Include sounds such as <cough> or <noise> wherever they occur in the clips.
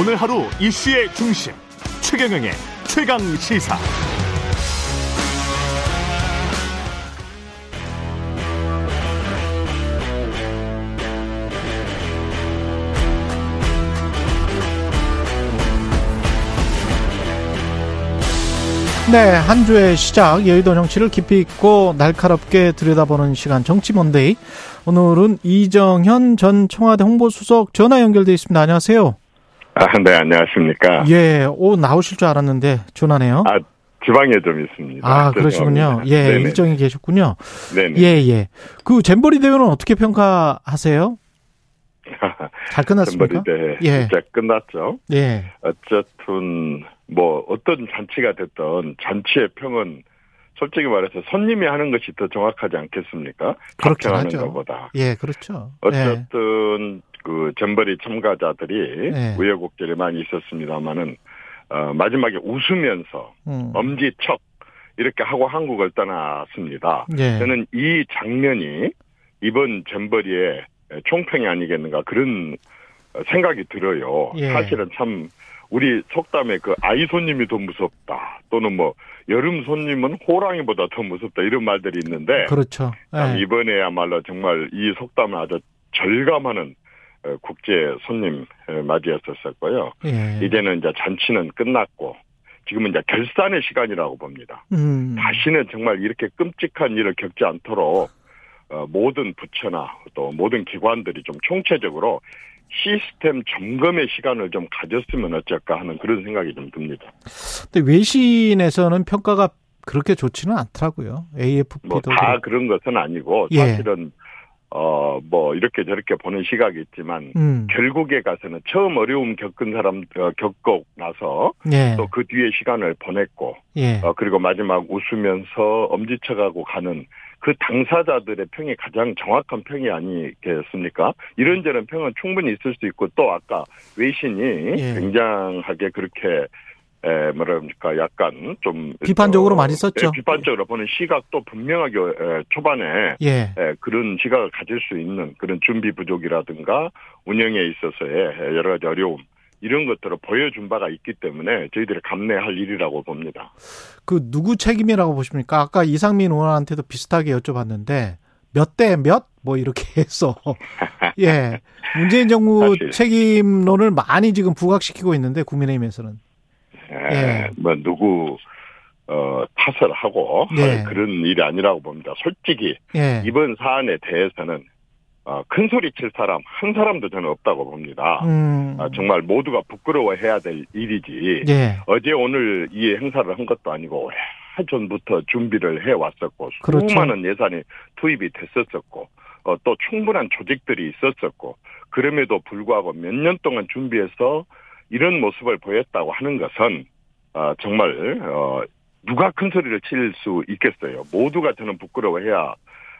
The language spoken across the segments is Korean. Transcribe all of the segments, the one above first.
오늘 하루 이슈의 중심 최경영의 최강 시사. 네, 한 주의 시작 여의도 정치를 깊이 있고 날카롭게 들여다보는 시간 정치 먼데이. 오늘은 이정현 전 청와대 홍보수석 전화 연결돼 있습니다. 안녕하세요. 아, 네, 안녕하십니까. 예, 오 나오실 줄 알았는데 전화네요. 아, 지방에 좀 있습니다. 아, 그러시군요. 예, 네네. 일정이 계셨군요. 네네. 예, 예. 그 잼버리 대회는 어떻게 평가하세요? <laughs> 잘 끝났습니까? 잼버리 대 예. 진짜 끝났죠. 예, 어쨌든 뭐 어떤 잔치가 됐던 잔치의 평은 솔직히 말해서 손님이 하는 것이 더 정확하지 않겠습니까? 합평하는 하죠. 것보다. 예, 그렇죠. 예, 어쨌든 그 잼버리 참가자들이 네. 우여곡절이 많이 있었습니다만은 어, 마지막에 웃으면서 음, 엄지척 이렇게 하고 한국을 떠났습니다. 예, 저는 이 장면이 이번 잼버리의 총평이 아니겠는가 그런 생각이 들어요. 예. 사실은 참 우리 속담에 그 아이 손님이 더 무섭다 또는 뭐 여름 손님은 호랑이보다 더 무섭다 이런 말들이 있는데 그렇죠. 참 예, 이번에야말로 정말 이 속담을 아주 절감하는 어, 국제 손님 어, 맞이했었었고요. 예. 이제는 이제 잔치는 끝났고 지금은 이제 결산의 시간이라고 봅니다. 음, 다시는 정말 이렇게 끔찍한 일을 겪지 않도록 어, 모든 부처나 또 모든 기관들이 좀 총체적으로 시스템 점검의 시간을 좀 가졌으면 어쩔까 하는 그런 생각이 좀 듭니다. 근데 외신에서는 평가가 그렇게 좋지는 않더라고요. AFP도 뭐다 그런 것은 아니고 예. 사실은 어 뭐 이렇게 저렇게 보는 시각이 있지만 음, 결국에 가서는 처음 어려움 겪은 사람 어, 겪고 나서 예, 또그 뒤에 시간을 보냈고 예, 어, 그리고 마지막 웃으면서 엄지쳐가고 가는 그 당사자들의 평이 가장 정확한 평이 아니겠습니까? 이런저런 평은 충분히 있을 수 있고 또 아까 외신이 예. 굉장하게 그렇게 에, 뭐랄까 약간 좀 비판적으로 어, 많이 썼죠. 예, 비판적으로 보는 시각도 분명하게 에, 초반에 예, 에, 그런 시각을 가질 수 있는 그런 준비 부족이라든가 운영에 있어서의 여러 가지 어려움 이런 것들을 보여준 바가 있기 때문에 저희들이 감내할 일이라고 봅니다. 그 누구 책임이라고 보십니까? 아까 이상민 의원한테도 비슷하게 여쭤봤는데 몇 대 몇? 뭐 이렇게 <laughs> 해서 예 문재인 정부. 책임론을 많이 지금 부각시키고 있는데 국민의힘에서는 에, 예. 뭐 누구 어 탓을 하고 예. 할 그런 일이 아니라고 봅니다. 솔직히 예, 이번 사안에 대해서는 어, 큰 소리 칠 사람 한 사람도 저는 없다고 봅니다. 음, 아, 정말 모두가 부끄러워해야 될 일이지. 예, 어제 오늘 이 행사를 한 것도 아니고 오래 전부터 준비를 해 왔었고 그렇죠. 수많은 예산이 투입이 됐었었고 어, 또 충분한 조직들이 있었었고 그럼에도 불구하고 몇 년 동안 준비해서 이런 모습을 보였다고 하는 것은 어, 정말 어, 누가 큰 소리를 칠 수 있겠어요. 모두가 저는 부끄러워해야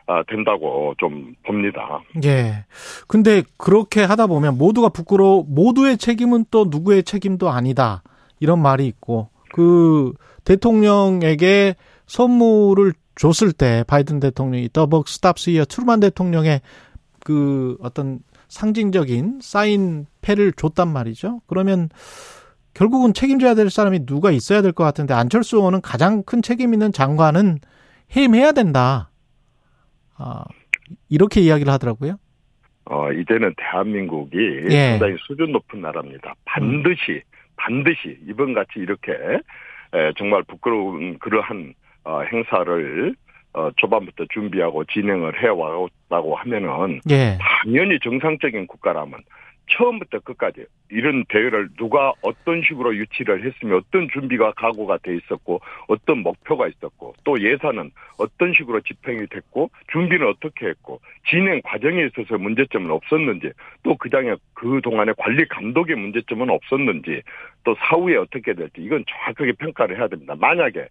아, 된다고 좀 봅니다. 예. 근데 그렇게 하다 보면 모두가 부끄러워 모두의 책임은 또 누구의 책임도 아니다 이런 말이 있고 그 대통령에게 선물을 줬을 때 바이든 대통령이 The buck stops here 트루만 대통령의 그 어떤 상징적인 사인 패를 줬단 말이죠. 그러면 결국은 책임져야 될 사람이 누가 있어야 될 것 같은데 안철수 의원은 가장 큰 책임 있는 장관은 해임해야 된다. 아, 이렇게 이야기를 하더라고요. 어, 이제는 대한민국이 예. 상당히 수준 높은 나라입니다. 반드시, 반드시 이번 같이 이렇게 에, 정말 부끄러운 그러한 어, 행사를 어, 초반부터 준비하고 진행을 해왔다고 하면은 예. 당연히 정상적인 국가라면 처음부터 끝까지 이런 대회를 누가 어떤 식으로 유치를 했으면 어떤 준비가 각오가 돼 있었고 어떤 목표가 있었고 또 예산은 어떤 식으로 집행이 됐고 준비는 어떻게 했고 진행 과정에 있어서 문제점은 없었는지 또 그장에 그 동안에 관리 감독의 문제점은 없었는지 또 사후에 어떻게 될지 이건 정확하게 평가를 해야 됩니다. 만약에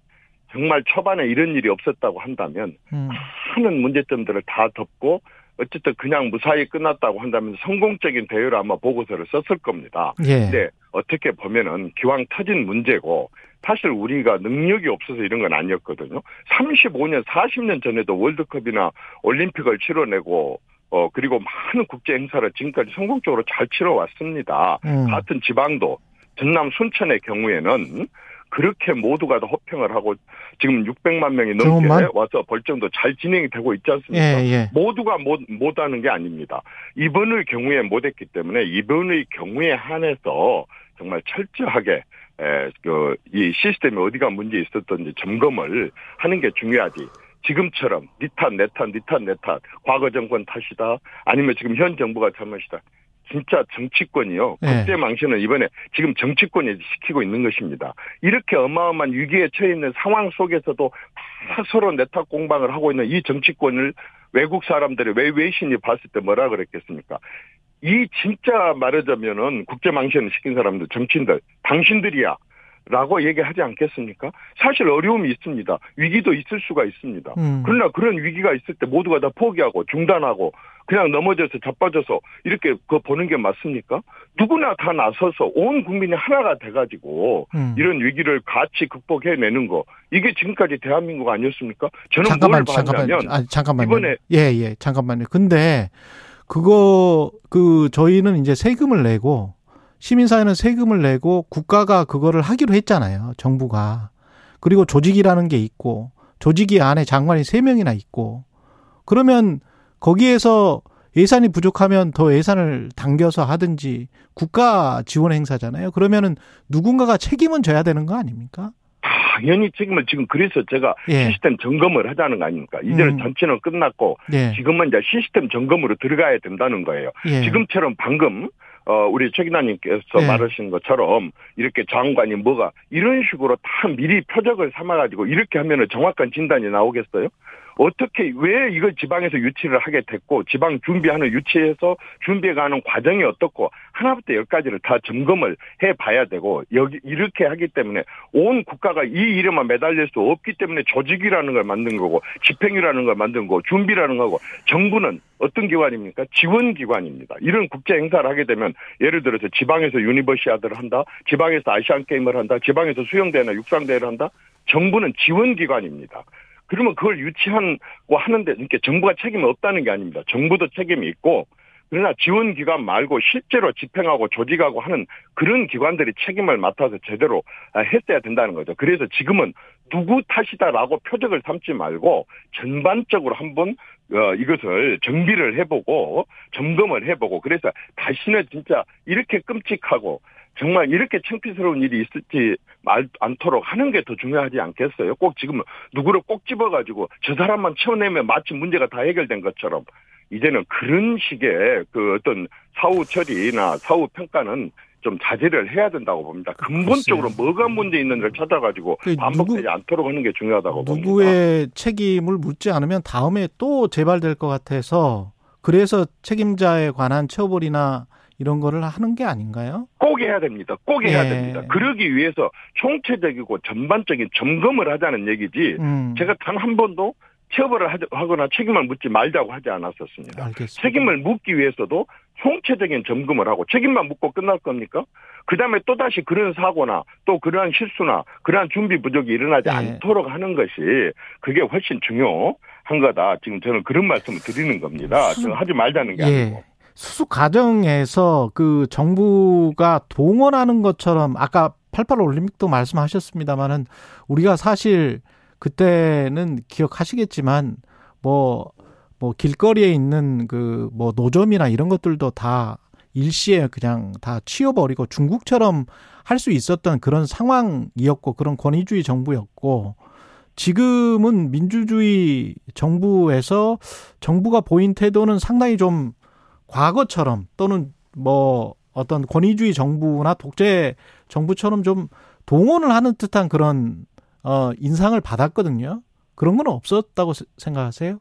정말 초반에 이런 일이 없었다고 한다면 음. 많은 문제점들을 다 덮고 어쨌든 그냥 무사히 끝났다고 한다면 성공적인 대회로 아마 보고서를 썼을 겁니다. 예. 근데 어떻게 보면은 기왕 터진 문제고 사실 우리가 능력이 없어서 이런 건 아니었거든요. 35년, 40년 전에도 월드컵이나 올림픽을 치러내고 어 그리고 많은 국제 행사를 지금까지 성공적으로 잘 치러왔습니다. 음. 같은 지방도 전남 순천의 경우에는 그렇게 모두가 다 호평을 하고 지금 600만 명이 넘게 경험만? 와서 벌정도 잘 진행이 되고 있지 않습니까? 예, 예. 모두가 못, 못하는 게 아닙니다. 이번의 경우에 못했기 때문에 이번의 경우에 한해서 정말 철저하게 에, 그, 이 시스템이 어디가 문제 있었던지 점검을 하는 게 중요하지. 지금처럼 니 탓, 내 탓, 니 탓, 내 탓, 과거 정권 탓이다. 아니면 지금 현 정부가 잘못이다. 진짜 정치권이요. 네. 국제 망신은 이번에 지금 정치권이 시키고 있는 것입니다. 이렇게 어마어마한 위기에 처해 있는 상황 속에서도 다 서로 내탓 공방을 하고 있는 이 정치권을 외국 사람들이 왜 외신이 봤을 때 뭐라 그랬겠습니까? 이 진짜 말하자면은 국제 망신을 시킨 사람들, 정치인들, 당신들이야. 라고 얘기하지 않겠습니까? 사실 어려움이 있습니다. 위기도 있을 수가 있습니다. 음. 그러나 그런 위기가 있을 때 모두가 다 포기하고 중단하고 그냥 넘어져서 자빠져서 이렇게 그 보는 게 맞습니까? 누구나 다 나서서 온 국민이 하나가 돼가지고 음. 이런 위기를 같이 극복해내는 거 이게 지금까지 대한민국 아니었습니까? 저는 잠깐만, 뭘 잠깐만, 아, 잠깐만요. 이번에- 예, 예, 잠깐만요. 근데 그거 그 저희는 이제 세금을 내고 시민사회는 세금을 내고 국가가 그거를 하기로 했잖아요. 정부가. 그리고 조직이라는 게 있고 조직이 안에 장관이 세명이나 있고 그러면 거기에서 예산이 부족하면 더 예산을 당겨서 하든지 국가 지원 행사잖아요. 그러면은 누군가가 책임은 져야 되는 거 아닙니까? 당연히 책임을 지금 그래서 제가 예. 시스템 점검을 하자는 거 아닙니까? 이제는 음. 전체는 끝났고 예. 지금은 이제 시스템 점검으로 들어가야 된다는 거예요. 예. 지금처럼 방금 어 우리 최 기자님께서 네. 말하신 것처럼 이렇게 장관이 뭐가 이런 식으로 다 미리 표적을 삼아가지고 이렇게 하면은 정확한 진단이 나오겠어요? 어떻게 왜 이걸 지방에서 유치를 하게 됐고 지방 준비하는 유치해서 준비해가는 과정이 어떻고 하나부터 열까지를 다 점검을 해봐야 되고 여기 이렇게 하기 때문에 온 국가가 이 일에만 매달릴 수 없기 때문에 조직이라는 걸 만든 거고 집행이라는 걸 만든 거고 준비라는 거고 정부는 어떤 기관입니까? 지원 기관입니다. 이런 국제 행사를 하게 되면 예를 들어서 지방에서 유니버시아드를 한다, 지방에서 아시안 게임을 한다, 지방에서 수영대회나 육상대회를 한다. 정부는 지원 기관입니다. 그러면 그걸 유치하고 하는데 이렇게 정부가 책임이 없다는 게 아닙니다. 정부도 책임이 있고 그러나 지원 기관 말고 실제로 집행하고 조직하고 하는 그런 기관들이 책임을 맡아서 제대로 아, 했어야 된다는 거죠. 그래서 지금은 누구 탓이다라고 표적을 삼지 말고 전반적으로 한번 어, 이것을 정비를 해보고 점검을 해보고 그래서 다시는 진짜 이렇게 끔찍하고 정말 이렇게 창피스러운 일이 있을지 말 않도록 하는 게 더 중요하지 않겠어요? 꼭 지금 누구를 꼭 집어가지고 저 사람만 채워내면 마치 문제가 다 해결된 것처럼 이제는 그런 식의 그 어떤 사후 처리나 사후 평가는 좀 자제를 해야 된다고 봅니다. 근본적으로 글쎄요. 뭐가 문제 있는지를 찾아가지고 그 반복되지 누구- 않도록 하는 게 중요하다고 봅니다. 누구의 책임을 묻지 않으면 다음에 또 재발될 것 같아서 그래서 책임자에 관한 처벌이나 이런 거를 하는 게 아닌가요? 꼭 해야 됩니다. 꼭 해야 예. 됩니다. 그러기 위해서 총체적이고 전반적인 점검을 하자는 얘기지 음, 제가 단 한 번도 처벌을 하거나 책임을 묻지 말자고 하지 않았었습니다. 알겠습니다. 책임을 묻기 위해서도 총체적인 점검을 하고 책임만 묻고 끝날 겁니까? 그 다음에 또다시 그런 사고나 또 그러한 실수나 그러한 준비 부족이 일어나지 네. 않도록 하는 것이 그게 훨씬 중요한 거다. 지금 저는 그런 말씀을 드리는 겁니다. 하지 말자는 게 예. 아니고. 수습 과정에서 그 정부가 동원하는 것처럼 아까 88 올림픽도 말씀하셨습니다만은 우리가 사실 그때는 기억하시겠지만 뭐, 뭐 길거리에 있는 그 뭐 노점이나 이런 것들도 다 일시에 그냥 다 치워버리고 중국처럼 할 수 있었던 그런 상황이었고 그런 권위주의 정부였고 지금은 민주주의 정부에서 정부가 보인 태도는 상당히 좀 과거처럼 또는 뭐 어떤 권위주의 정부나 독재 정부처럼 좀 동원을 하는 듯한 그런 어 인상을 받았거든요. 그런 건 없었다고 세- 생각하세요?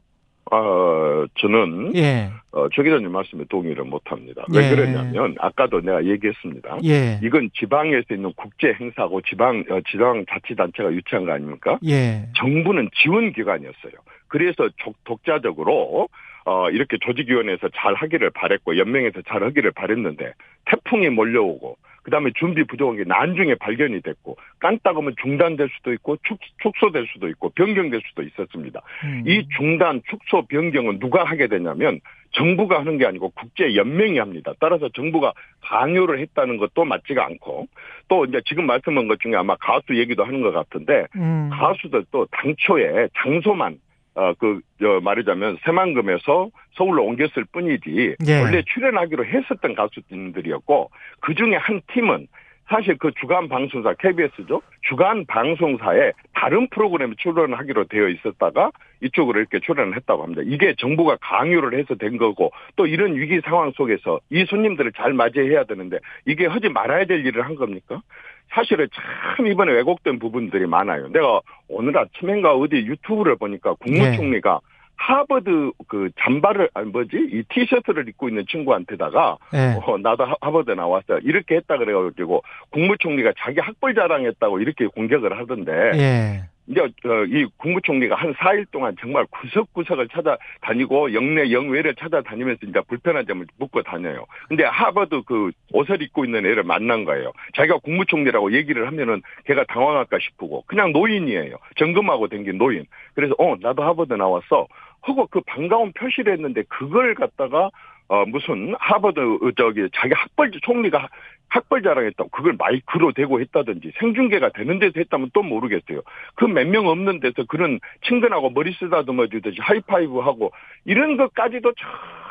아, 저는 예. 어, 조 기자님 말씀에 동의를 못합니다. 왜 예. 그러냐면 아까도 내가 얘기했습니다. 예. 이건 지방에서 있는 국제 행사고 지방 어, 지방 자치단체가 유치한 거 아닙니까? 예. 정부는 지원 기관이었어요. 그래서 족- 독자적으로 어, 이렇게 조직위원회에서 잘 하기를 바랬고 연맹에서 잘 하기를 바랬는데 태풍이 몰려오고 그 다음에 준비 부족한 게 나중에 발견이 됐고 깐따금은 중단될 수도 있고 축, 축소될 수도 있고 변경될 수도 있었습니다. 음. 이 중단, 축소, 변경은 누가 하게 되냐면 정부가 하는 게 아니고 국제 연맹이 합니다. 따라서 정부가 강요를 했다는 것도 맞지가 않고 또 이제 지금 말씀한 것 중에 아마 가수 얘기도 하는 것 같은데 음. 가수들도 당초에 장소만 어그 말하자면 새만금에서 서울로 옮겼을 뿐이지 예. 원래 출연하기로 했었던 가수들이었고 그 중에 한 팀은 사실 그 주간 방송사 KBS죠 주간 방송사에 다른 프로그램에 출연하기로 되어 있었다가 이쪽으로 이렇게 출연을 했다고 합니다. 이게 정부가 강요를 해서 된 거고 또 이런 위기 상황 속에서 이 손님들을 잘 맞이해야 되는데 이게 하지 말아야 될 일을 한 겁니까? 사실은 참 이번에 왜곡된 부분들이 많아요. 내가 오늘 아침인가 어디 유튜브를 보니까 국무총리가 하버드 그 잠바를 아니 뭐지 이 티셔츠를 입고 있는 친구한테다가 예. 어, 나도 하- 하버드 나왔어 이렇게 했다 그래가지고 국무총리가 자기 학벌 자랑했다고 이렇게 공격을 하던데 예. 이제 어, 이 국무총리가 한 4일 동안 정말 구석구석을 찾아다니고 영내 영외를 찾아다니면서 이제 불편한 점을 묻고 다녀요. 근데 하버드 그 옷을 입고 있는 애를 만난 거예요. 자기가 국무총리라고 얘기를 하면은 걔가 당황할까 싶고 그냥 노인이에요. 점검하고 댕긴 노인. 그래서 어 나도 하버드 나왔어. 하고 그 반가운 표시를 했는데 그걸 갖다가 어 무슨 하버드 어, 저기 자기 학벌 총리가 학벌 자랑했다고 그걸 마이크로 대고 했다든지 생중계가 되는 데서 했다면 또 모르겠어요. 그 몇 명 없는 데서 그런 친근하고 머리 쓰다듬어 주듯이 하이파이브 하고 이런 것까지도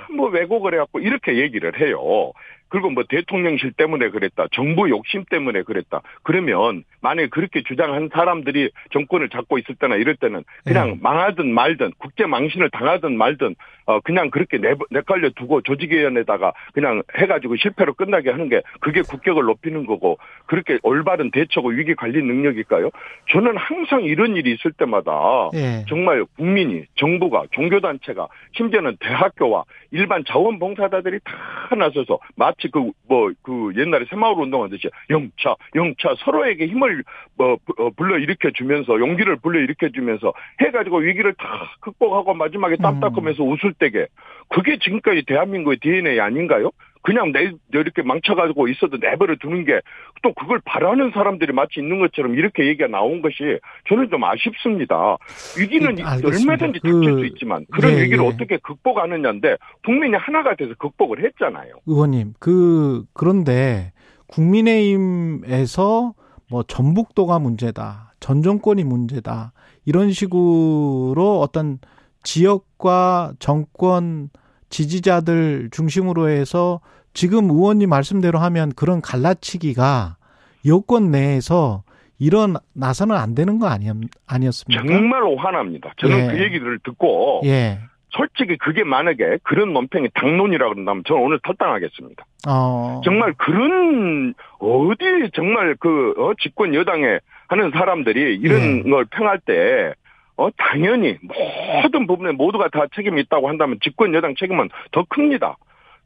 전부 왜곡을 해갖고 이렇게 얘기를 해요. 그리고 뭐 대통령실 때문에 그랬다. 정부 욕심 때문에 그랬다. 그러면 만약에 그렇게 주장한 사람들이 정권을 잡고 있을 때나 이럴 때는 그냥 네. 망하든 말든 국제 망신을 당하든 말든 어 그냥 그렇게 내, 내깔려 두고 조직위원회다가 그냥 해가지고 실패로 끝나게 하는 게 그게 국격을 높이는 거고 그렇게 올바른 대처고 위기 관리 능력일까요? 저는 항상 이런 일이 있을 때마다 예. 정말 국민이 정부가 종교단체가 심지어는 대학교와 일반 자원봉사자들이 다 나서서 마치 그 뭐그 옛날에 새마을 운동하듯이 영차 영차 서로에게 힘을 뭐 부- 어, 불러 일으켜 주면서 용기를 불러 일으켜 주면서 해가지고 위기를 다 극복하고 마지막에 땀 음. 닦으면서 웃을 때게 그게 지금까지 대한민국의 DNA 아닌가요? 그냥 내 이렇게 망쳐가지고 있어도 내버려 두는 게 또 그걸 바라는 사람들이 마치 있는 것처럼 이렇게 얘기가 나온 것이 저는 좀 아쉽습니다. 위기는 예, 알겠습니다. 얼마든지 그- 닥칠 수 있지만 그런 예, 위기를 예. 어떻게 극복하느냐인데 국민이 하나가 돼서 극복을 했잖아요. 의원님, 그, 그런데 국민의힘에서 뭐 전북도가 문제다, 전 정권이 문제다, 이런 식으로 어떤 지역과 정권 지지자들 중심으로 해서 지금 의원님 말씀대로 하면 그런 갈라치기가 여권 내에서 일어나서는 안 되는 거 아니, 아니었습니까? 정말로 화납니다. 저는 예. 그 얘기를 듣고 예. 솔직히 그게 만약에 그런 논평이 당론이라고 그런다면 저는 오늘 탈당하겠습니다. 어. 정말 그런 어디 정말 그 어, 집권 여당에 하는 사람들이 이런 예. 걸 평할 때 어, 당연히 모든 부분에 모두가 다 책임이 있다고 한다면 집권 여당 책임은 더 큽니다.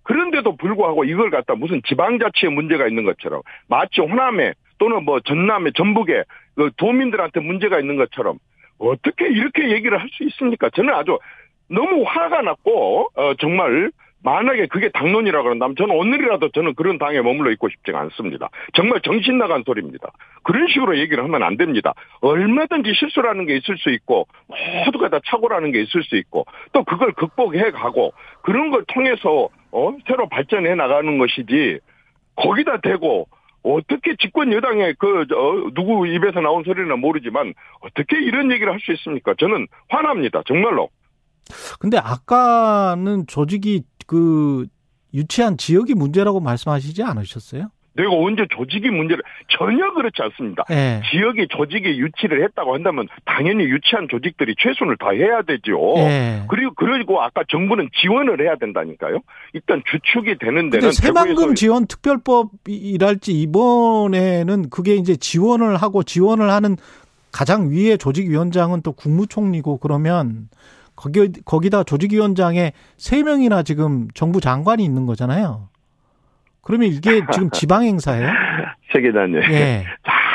그런데도 불구하고 이걸 갖다 무슨 지방자치에 문제가 있는 것처럼 마치 호남에 또는 뭐 전남에 전북에 그 도민들한테 문제가 있는 것처럼 어떻게 이렇게 얘기를 할 수 있습니까? 저는 아주 너무 화가 났고 어, 정말 만약에 그게 당론이라 그런다면 저는 오늘이라도 저는 그런 당에 머물러 있고 싶지가 않습니다. 정말 정신 나간 소리입니다. 그런 식으로 얘기를 하면 안 됩니다. 얼마든지 실수라는 게 있을 수 있고 모두가 다 착오라는 게 있을 수 있고 또 그걸 극복해 가고 그런 걸 통해서 어 새로 발전해 나가는 것이지 거기다 대고 어떻게 집권 여당의 그, 저, 누구 입에서 나온 소리는 모르지만 어떻게 이런 얘기를 할 수 있습니까? 저는 화납니다. 정말로. 근데 아까는 조직이 그 유치한 지역이 문제라고 말씀하시지 않으셨어요? 내가 언제 조직이 문제를 전혀 그렇지 않습니다. 예. 지역이 조직이 유치를 했다고 한다면 당연히 유치한 조직들이 최선을 다해야 되죠. 예. 그리고 그리고 아까 정부는 지원을 해야 된다니까요. 일단 주축이 되는 데는 새만금 지원 특별법이랄지 이번에는 그게 이제 지원을 하고 지원을 하는 가장 위의 조직위원장은 또 국무총리고 그러면 거기 거기다 조직위원장에 세 명이나 지금 정부 장관이 있는 거잖아요. 그러면 이게 지금 <laughs> 지방 행사예요? 세 계단님. 예.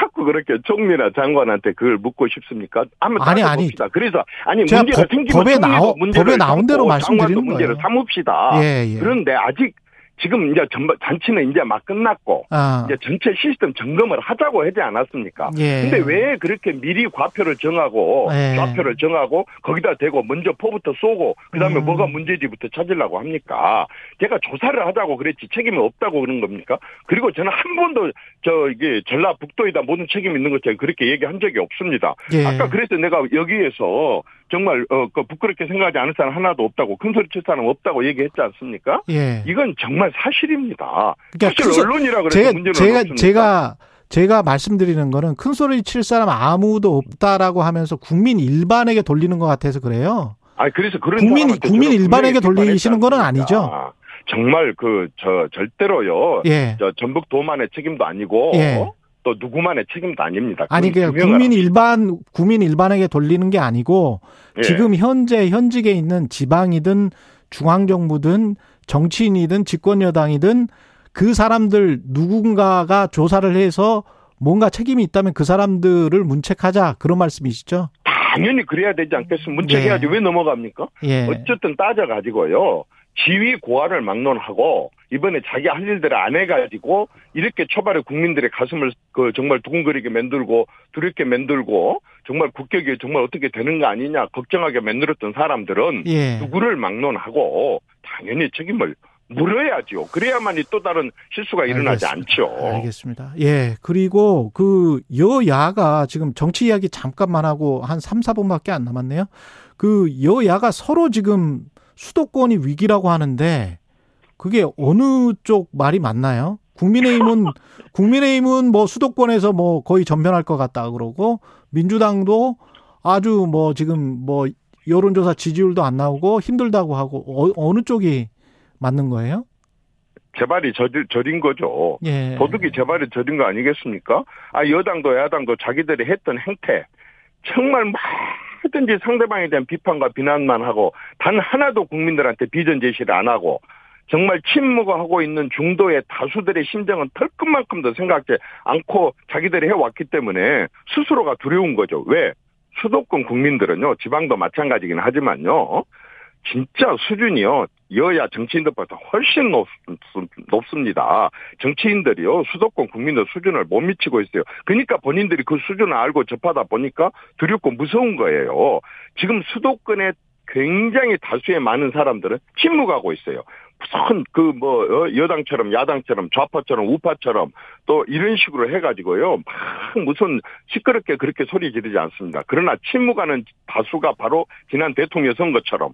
자꾸 그렇게 총리나 장관한테 그걸 묻고 싶습니까? 한번 아니, 따져봅시다. 그래서 아니 제가 문제가 법- 생기면 법에 나오- 법에 나온 대로 말씀드리는 장관도 문제를 거예요. 삼읍시다. 예, 예. 그런데 아직 지금 이제 전부 잔치는 이제 막 끝났고 아. 이제 전체 시스템 점검을 하자고 하지 않았습니까? 예. 근데 왜 그렇게 미리 과표를 정하고 예. 좌표를 정하고 거기다 대고 먼저 포부터 쏘고 그다음에 음. 뭐가 문제지부터 찾으려고 합니까? 제가 조사를 하자고 그랬지 책임이 없다고 그런 겁니까? 그리고 저는 한 번도 저 이게 전라북도에다 모든 책임이 있는 것처럼 그렇게 얘기한 적이 없습니다. 예. 아까 그래서 내가 여기에서 정말 어 그 부끄럽게 생각하지 않을 사람 하나도 없다고 큰 소리 칠 사람 없다고 얘기했지 않습니까? 예. 이건 정말 사실입니다. 그러니까 사실 언론이라 그래서 제가 문제는 제가 없습니까? 제가 제가 말씀드리는 거는 큰 소리 칠 사람 아무도 없다라고 하면서 국민 일반에게 돌리는 것 같아서 그래요. 아 그래서 그런 국민- 국민 일반에게 돌리시는 않습니까? 아니죠? 정말 그 저 절대로요. 예. 저 전북 도만의 책임도 아니고 예. 또 누구만의 책임도 아닙니다. 아니 그 국민 일반 국민 일반에게 돌리는 게 아니고 예. 지금 현재 현직에 있는 지방이든 중앙 정부든 정치인이든 집권 여당이든 그 사람들 누군가가 조사를 해서 뭔가 책임이 있다면 그 사람들을 문책하자 그런 말씀이시죠? 당연히 그래야 되지 않겠습니까? 문책해야지 예. 왜 넘어갑니까? 예. 어쨌든 따져가지고요. 지위 고하를 막론하고 이번에 자기 할 일들을 안 해가지고 이렇게 초발에 국민들의 가슴을 그 정말 두근거리게 만들고 두렵게 만들고 정말 국격이 정말 어떻게 되는 거 아니냐 걱정하게 만들었던 사람들은 예. 누구를 막론하고 당연히 책임을 물어야죠. 그래야만이 또 다른 실수가 일어나지 알겠습니다. 않죠. 알겠습니다. 예. 그리고 그 여야가 지금 정치 이야기 잠깐만 하고 한 3, 4분밖에 안 남았네요. 그 여야가 서로 지금 수도권이 위기라고 하는데 그게 어느 쪽 말이 맞나요? 국민의힘은 <laughs> 국민의힘은 뭐 수도권에서 뭐 거의 전면할 것 같다 그러고 민주당도 아주 뭐 지금 뭐 여론조사 지지율도 안 나오고 힘들다고 하고 어, 어느 쪽이 맞는 거예요? 재발이 저린 거죠. 예. 도둑이 재발이 저린 거 아니겠습니까? 아, 여당도 야당도 자기들이 했던 행태, 정말 뭐든지 상대방에 대한 비판과 비난만 하고, 단 하나도 국민들한테 비전 제시를 안 하고, 정말 침묵하고 있는 중도의 다수들의 심정은 털끝만큼도 생각지 않고 자기들이 해왔기 때문에 스스로가 두려운 거죠. 왜? 수도권 국민들은요, 지방도 마찬가지긴 하지만요, 진짜 수준이요, 여야 정치인들보다 훨씬 높, 높습니다. 정치인들이요, 수도권 국민들 수준을 못 미치고 있어요. 그러니까 본인들이 그 수준을 알고 접하다 보니까 두렵고 무서운 거예요. 지금 수도권에 굉장히 다수의 많은 사람들은 침묵하고 있어요. 무슨 그 뭐 여당처럼 야당처럼 좌파처럼 우파처럼 또 이런 식으로 해가지고요 막 무슨 시끄럽게 그렇게 소리 지르지 않습니다. 그러나 침묵하는 다수가 바로 지난 대통령 선거처럼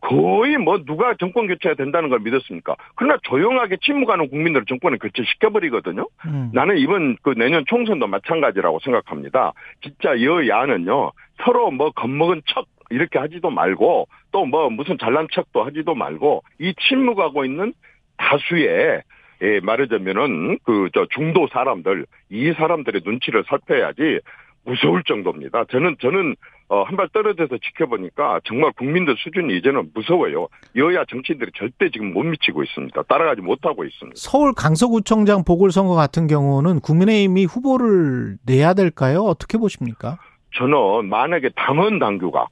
거의 뭐 누가 정권 교체가 된다는 걸 믿었습니까? 그러나 조용하게 침묵하는 국민들을 정권에 교체시켜버리거든요. 음. 나는 이번 그 내년 총선도 마찬가지라고 생각합니다. 진짜 여야는요 서로 뭐 겁먹은 척 이렇게 하지도 말고 또 뭐 무슨 잘난 척도 하지도 말고 이 침묵하고 있는 다수의 예, 말하자면은 그 저 중도 사람들 이 사람들의 눈치를 살펴야지 무서울 정도입니다. 저는 저는 어, 한 발 떨어져서 지켜보니까 정말 국민들 수준이 이제는 무서워요. 여야 정치인들이 절대 지금 못 미치고 있습니다. 따라가지 못하고 있습니다. 서울 강서구청장 보궐선거 같은 경우는 국민의힘이 후보를 내야 될까요? 어떻게 보십니까? 저는 만약에 당원 당규가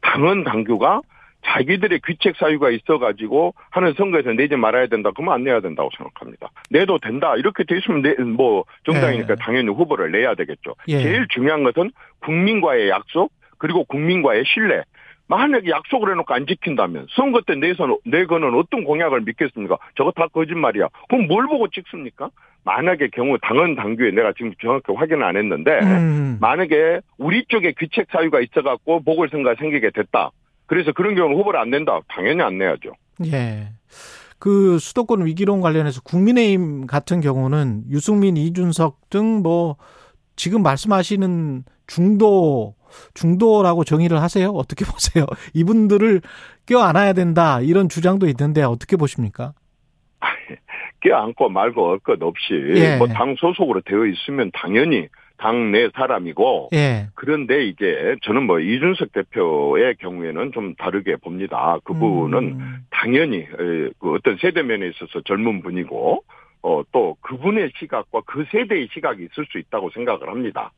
당원 당규가 자기들의 귀책 사유가 있어가지고 하는 선거에서 내지 말아야 된다. 그러면 안 내야 된다고 생각합니다. 내도 된다. 이렇게 돼 있으면 내, 뭐 정당이니까 예. 당연히 후보를 내야 되겠죠. 예. 제일 중요한 것은 국민과의 약속 그리고 국민과의 신뢰. 만약에 약속을 해놓고 안 지킨다면 선거 때 내선 내거는 어떤 공약을 믿겠습니까? 저거 다 거짓말이야. 그럼 뭘 보고 찍습니까? 만약에 경우 당헌 당규에 내가 지금 정확히 확인 안 했는데 음. 만약에 우리 쪽에 귀책 사유가 있어갖고 보궐선거가 생기게 됐다. 그래서 그런 경우는 후보를 안 낸다. 당연히 안 내야죠. 예. 그 수도권 위기론 관련해서 국민의힘 같은 경우는 유승민, 이준석 등 뭐 지금 말씀하시는 중도 중도라고 정의를 하세요? 어떻게 <laughs> 보세요? 이분들을 껴안아야 된다 이런 주장도 있는데 어떻게 보십니까? <laughs> 껴안고 말고 할것 없이 예. 뭐당 소속으로 되어 있으면 당연히 당내 사람이고 예. 그런데 이제 저는 뭐 이준석 대표의 경우에는 좀 다르게 봅니다. 그 부분은 음. 당연히 어떤 세대 면에 있어서 젊은 분이고 어, 또 그분의 시각과 그 세대의 시각이 있을 수 있다고 생각을 합니다.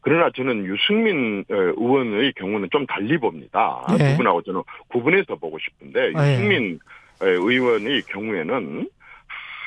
그러나 저는 유승민 에, 의원의 경우는 좀 달리 봅니다. 예. 두 분하고 저는 구분해서 보고 싶은데 아, 예. 유승민 에, 의원의 경우에는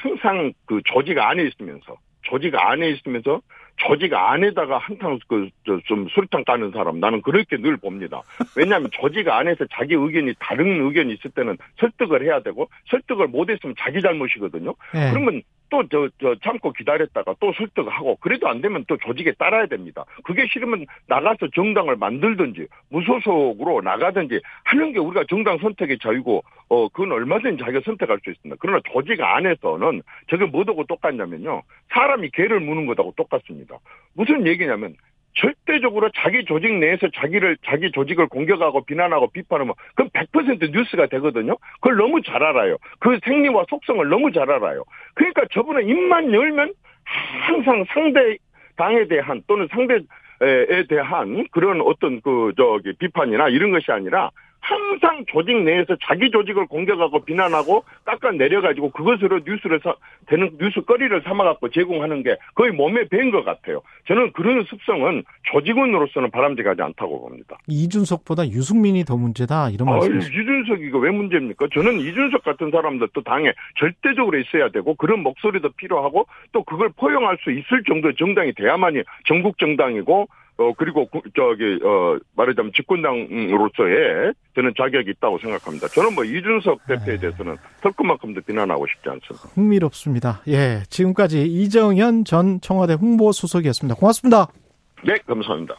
항상 그 조직 안에 있으면서 조직 안에 있으면서 조직 안에다가 한탕 그좀 수리탕 까는 사람 나는 그렇게 늘 봅니다. 왜냐하면 조직 안에서 자기 의견이 다른 의견이 있을 때는 설득을 해야 되고 설득을 못했으면 자기 잘못이거든요. 예. 그러면 또 저 저 참고 기다렸다가 또 설득하고 그래도 안 되면 또 조직에 따라야 됩니다. 그게 싫으면 나가서 정당을 만들든지 무소속으로 나가든지 하는 게 우리가 정당 선택의 자유고 어 그건 얼마든지 자기가 선택할 수 있습니다. 그러나 조직 안에서는 저게 뭐하고 똑같냐면요. 사람이 개를 무는 것하고 똑같습니다. 무슨 얘기냐면 절대적으로 자기 조직 내에서 자기를 자기 조직을 공격하고 비난하고 비판하면 그건 100% 뉴스가 되거든요. 그걸 너무 잘 알아요. 그 생리와 속성을 너무 잘 알아요. 그러니까 저분은 입만 열면 항상 상대 당에 대한 또는 상대에 대한 그런 어떤 그 저기 비판이나 이런 것이 아니라 항상 조직 내에서 자기 조직을 공격하고 비난하고 깎아 내려가지고 그것으로 뉴스를 사, 되는 뉴스거리를 삼아갖고 제공하는 게 거의 몸에 밴 것 같아요. 저는 그런 습성은 조직원으로서는 바람직하지 않다고 봅니다. 이준석보다 유승민이 더 문제다 이런 아유, 말씀이시죠. 이준석이 이거 왜 문제입니까? 저는 이준석 같은 사람들도 당에 절대적으로 있어야 되고 그런 목소리도 필요하고 또 그걸 포용할 수 있을 정도의 정당이 돼야만이 전국 정당이고 어 그리고 구- 저기 어 말하자면 집권당으로서의 저는 자격이 있다고 생각합니다. 저는 뭐 이준석 대표에 대해서는 털끝만큼도 비난하고 싶지 않습니다. 흥미롭습니다. 예, 지금까지 이정현 전 청와대 홍보수석이었습니다. 고맙습니다. 네, 감사합니다.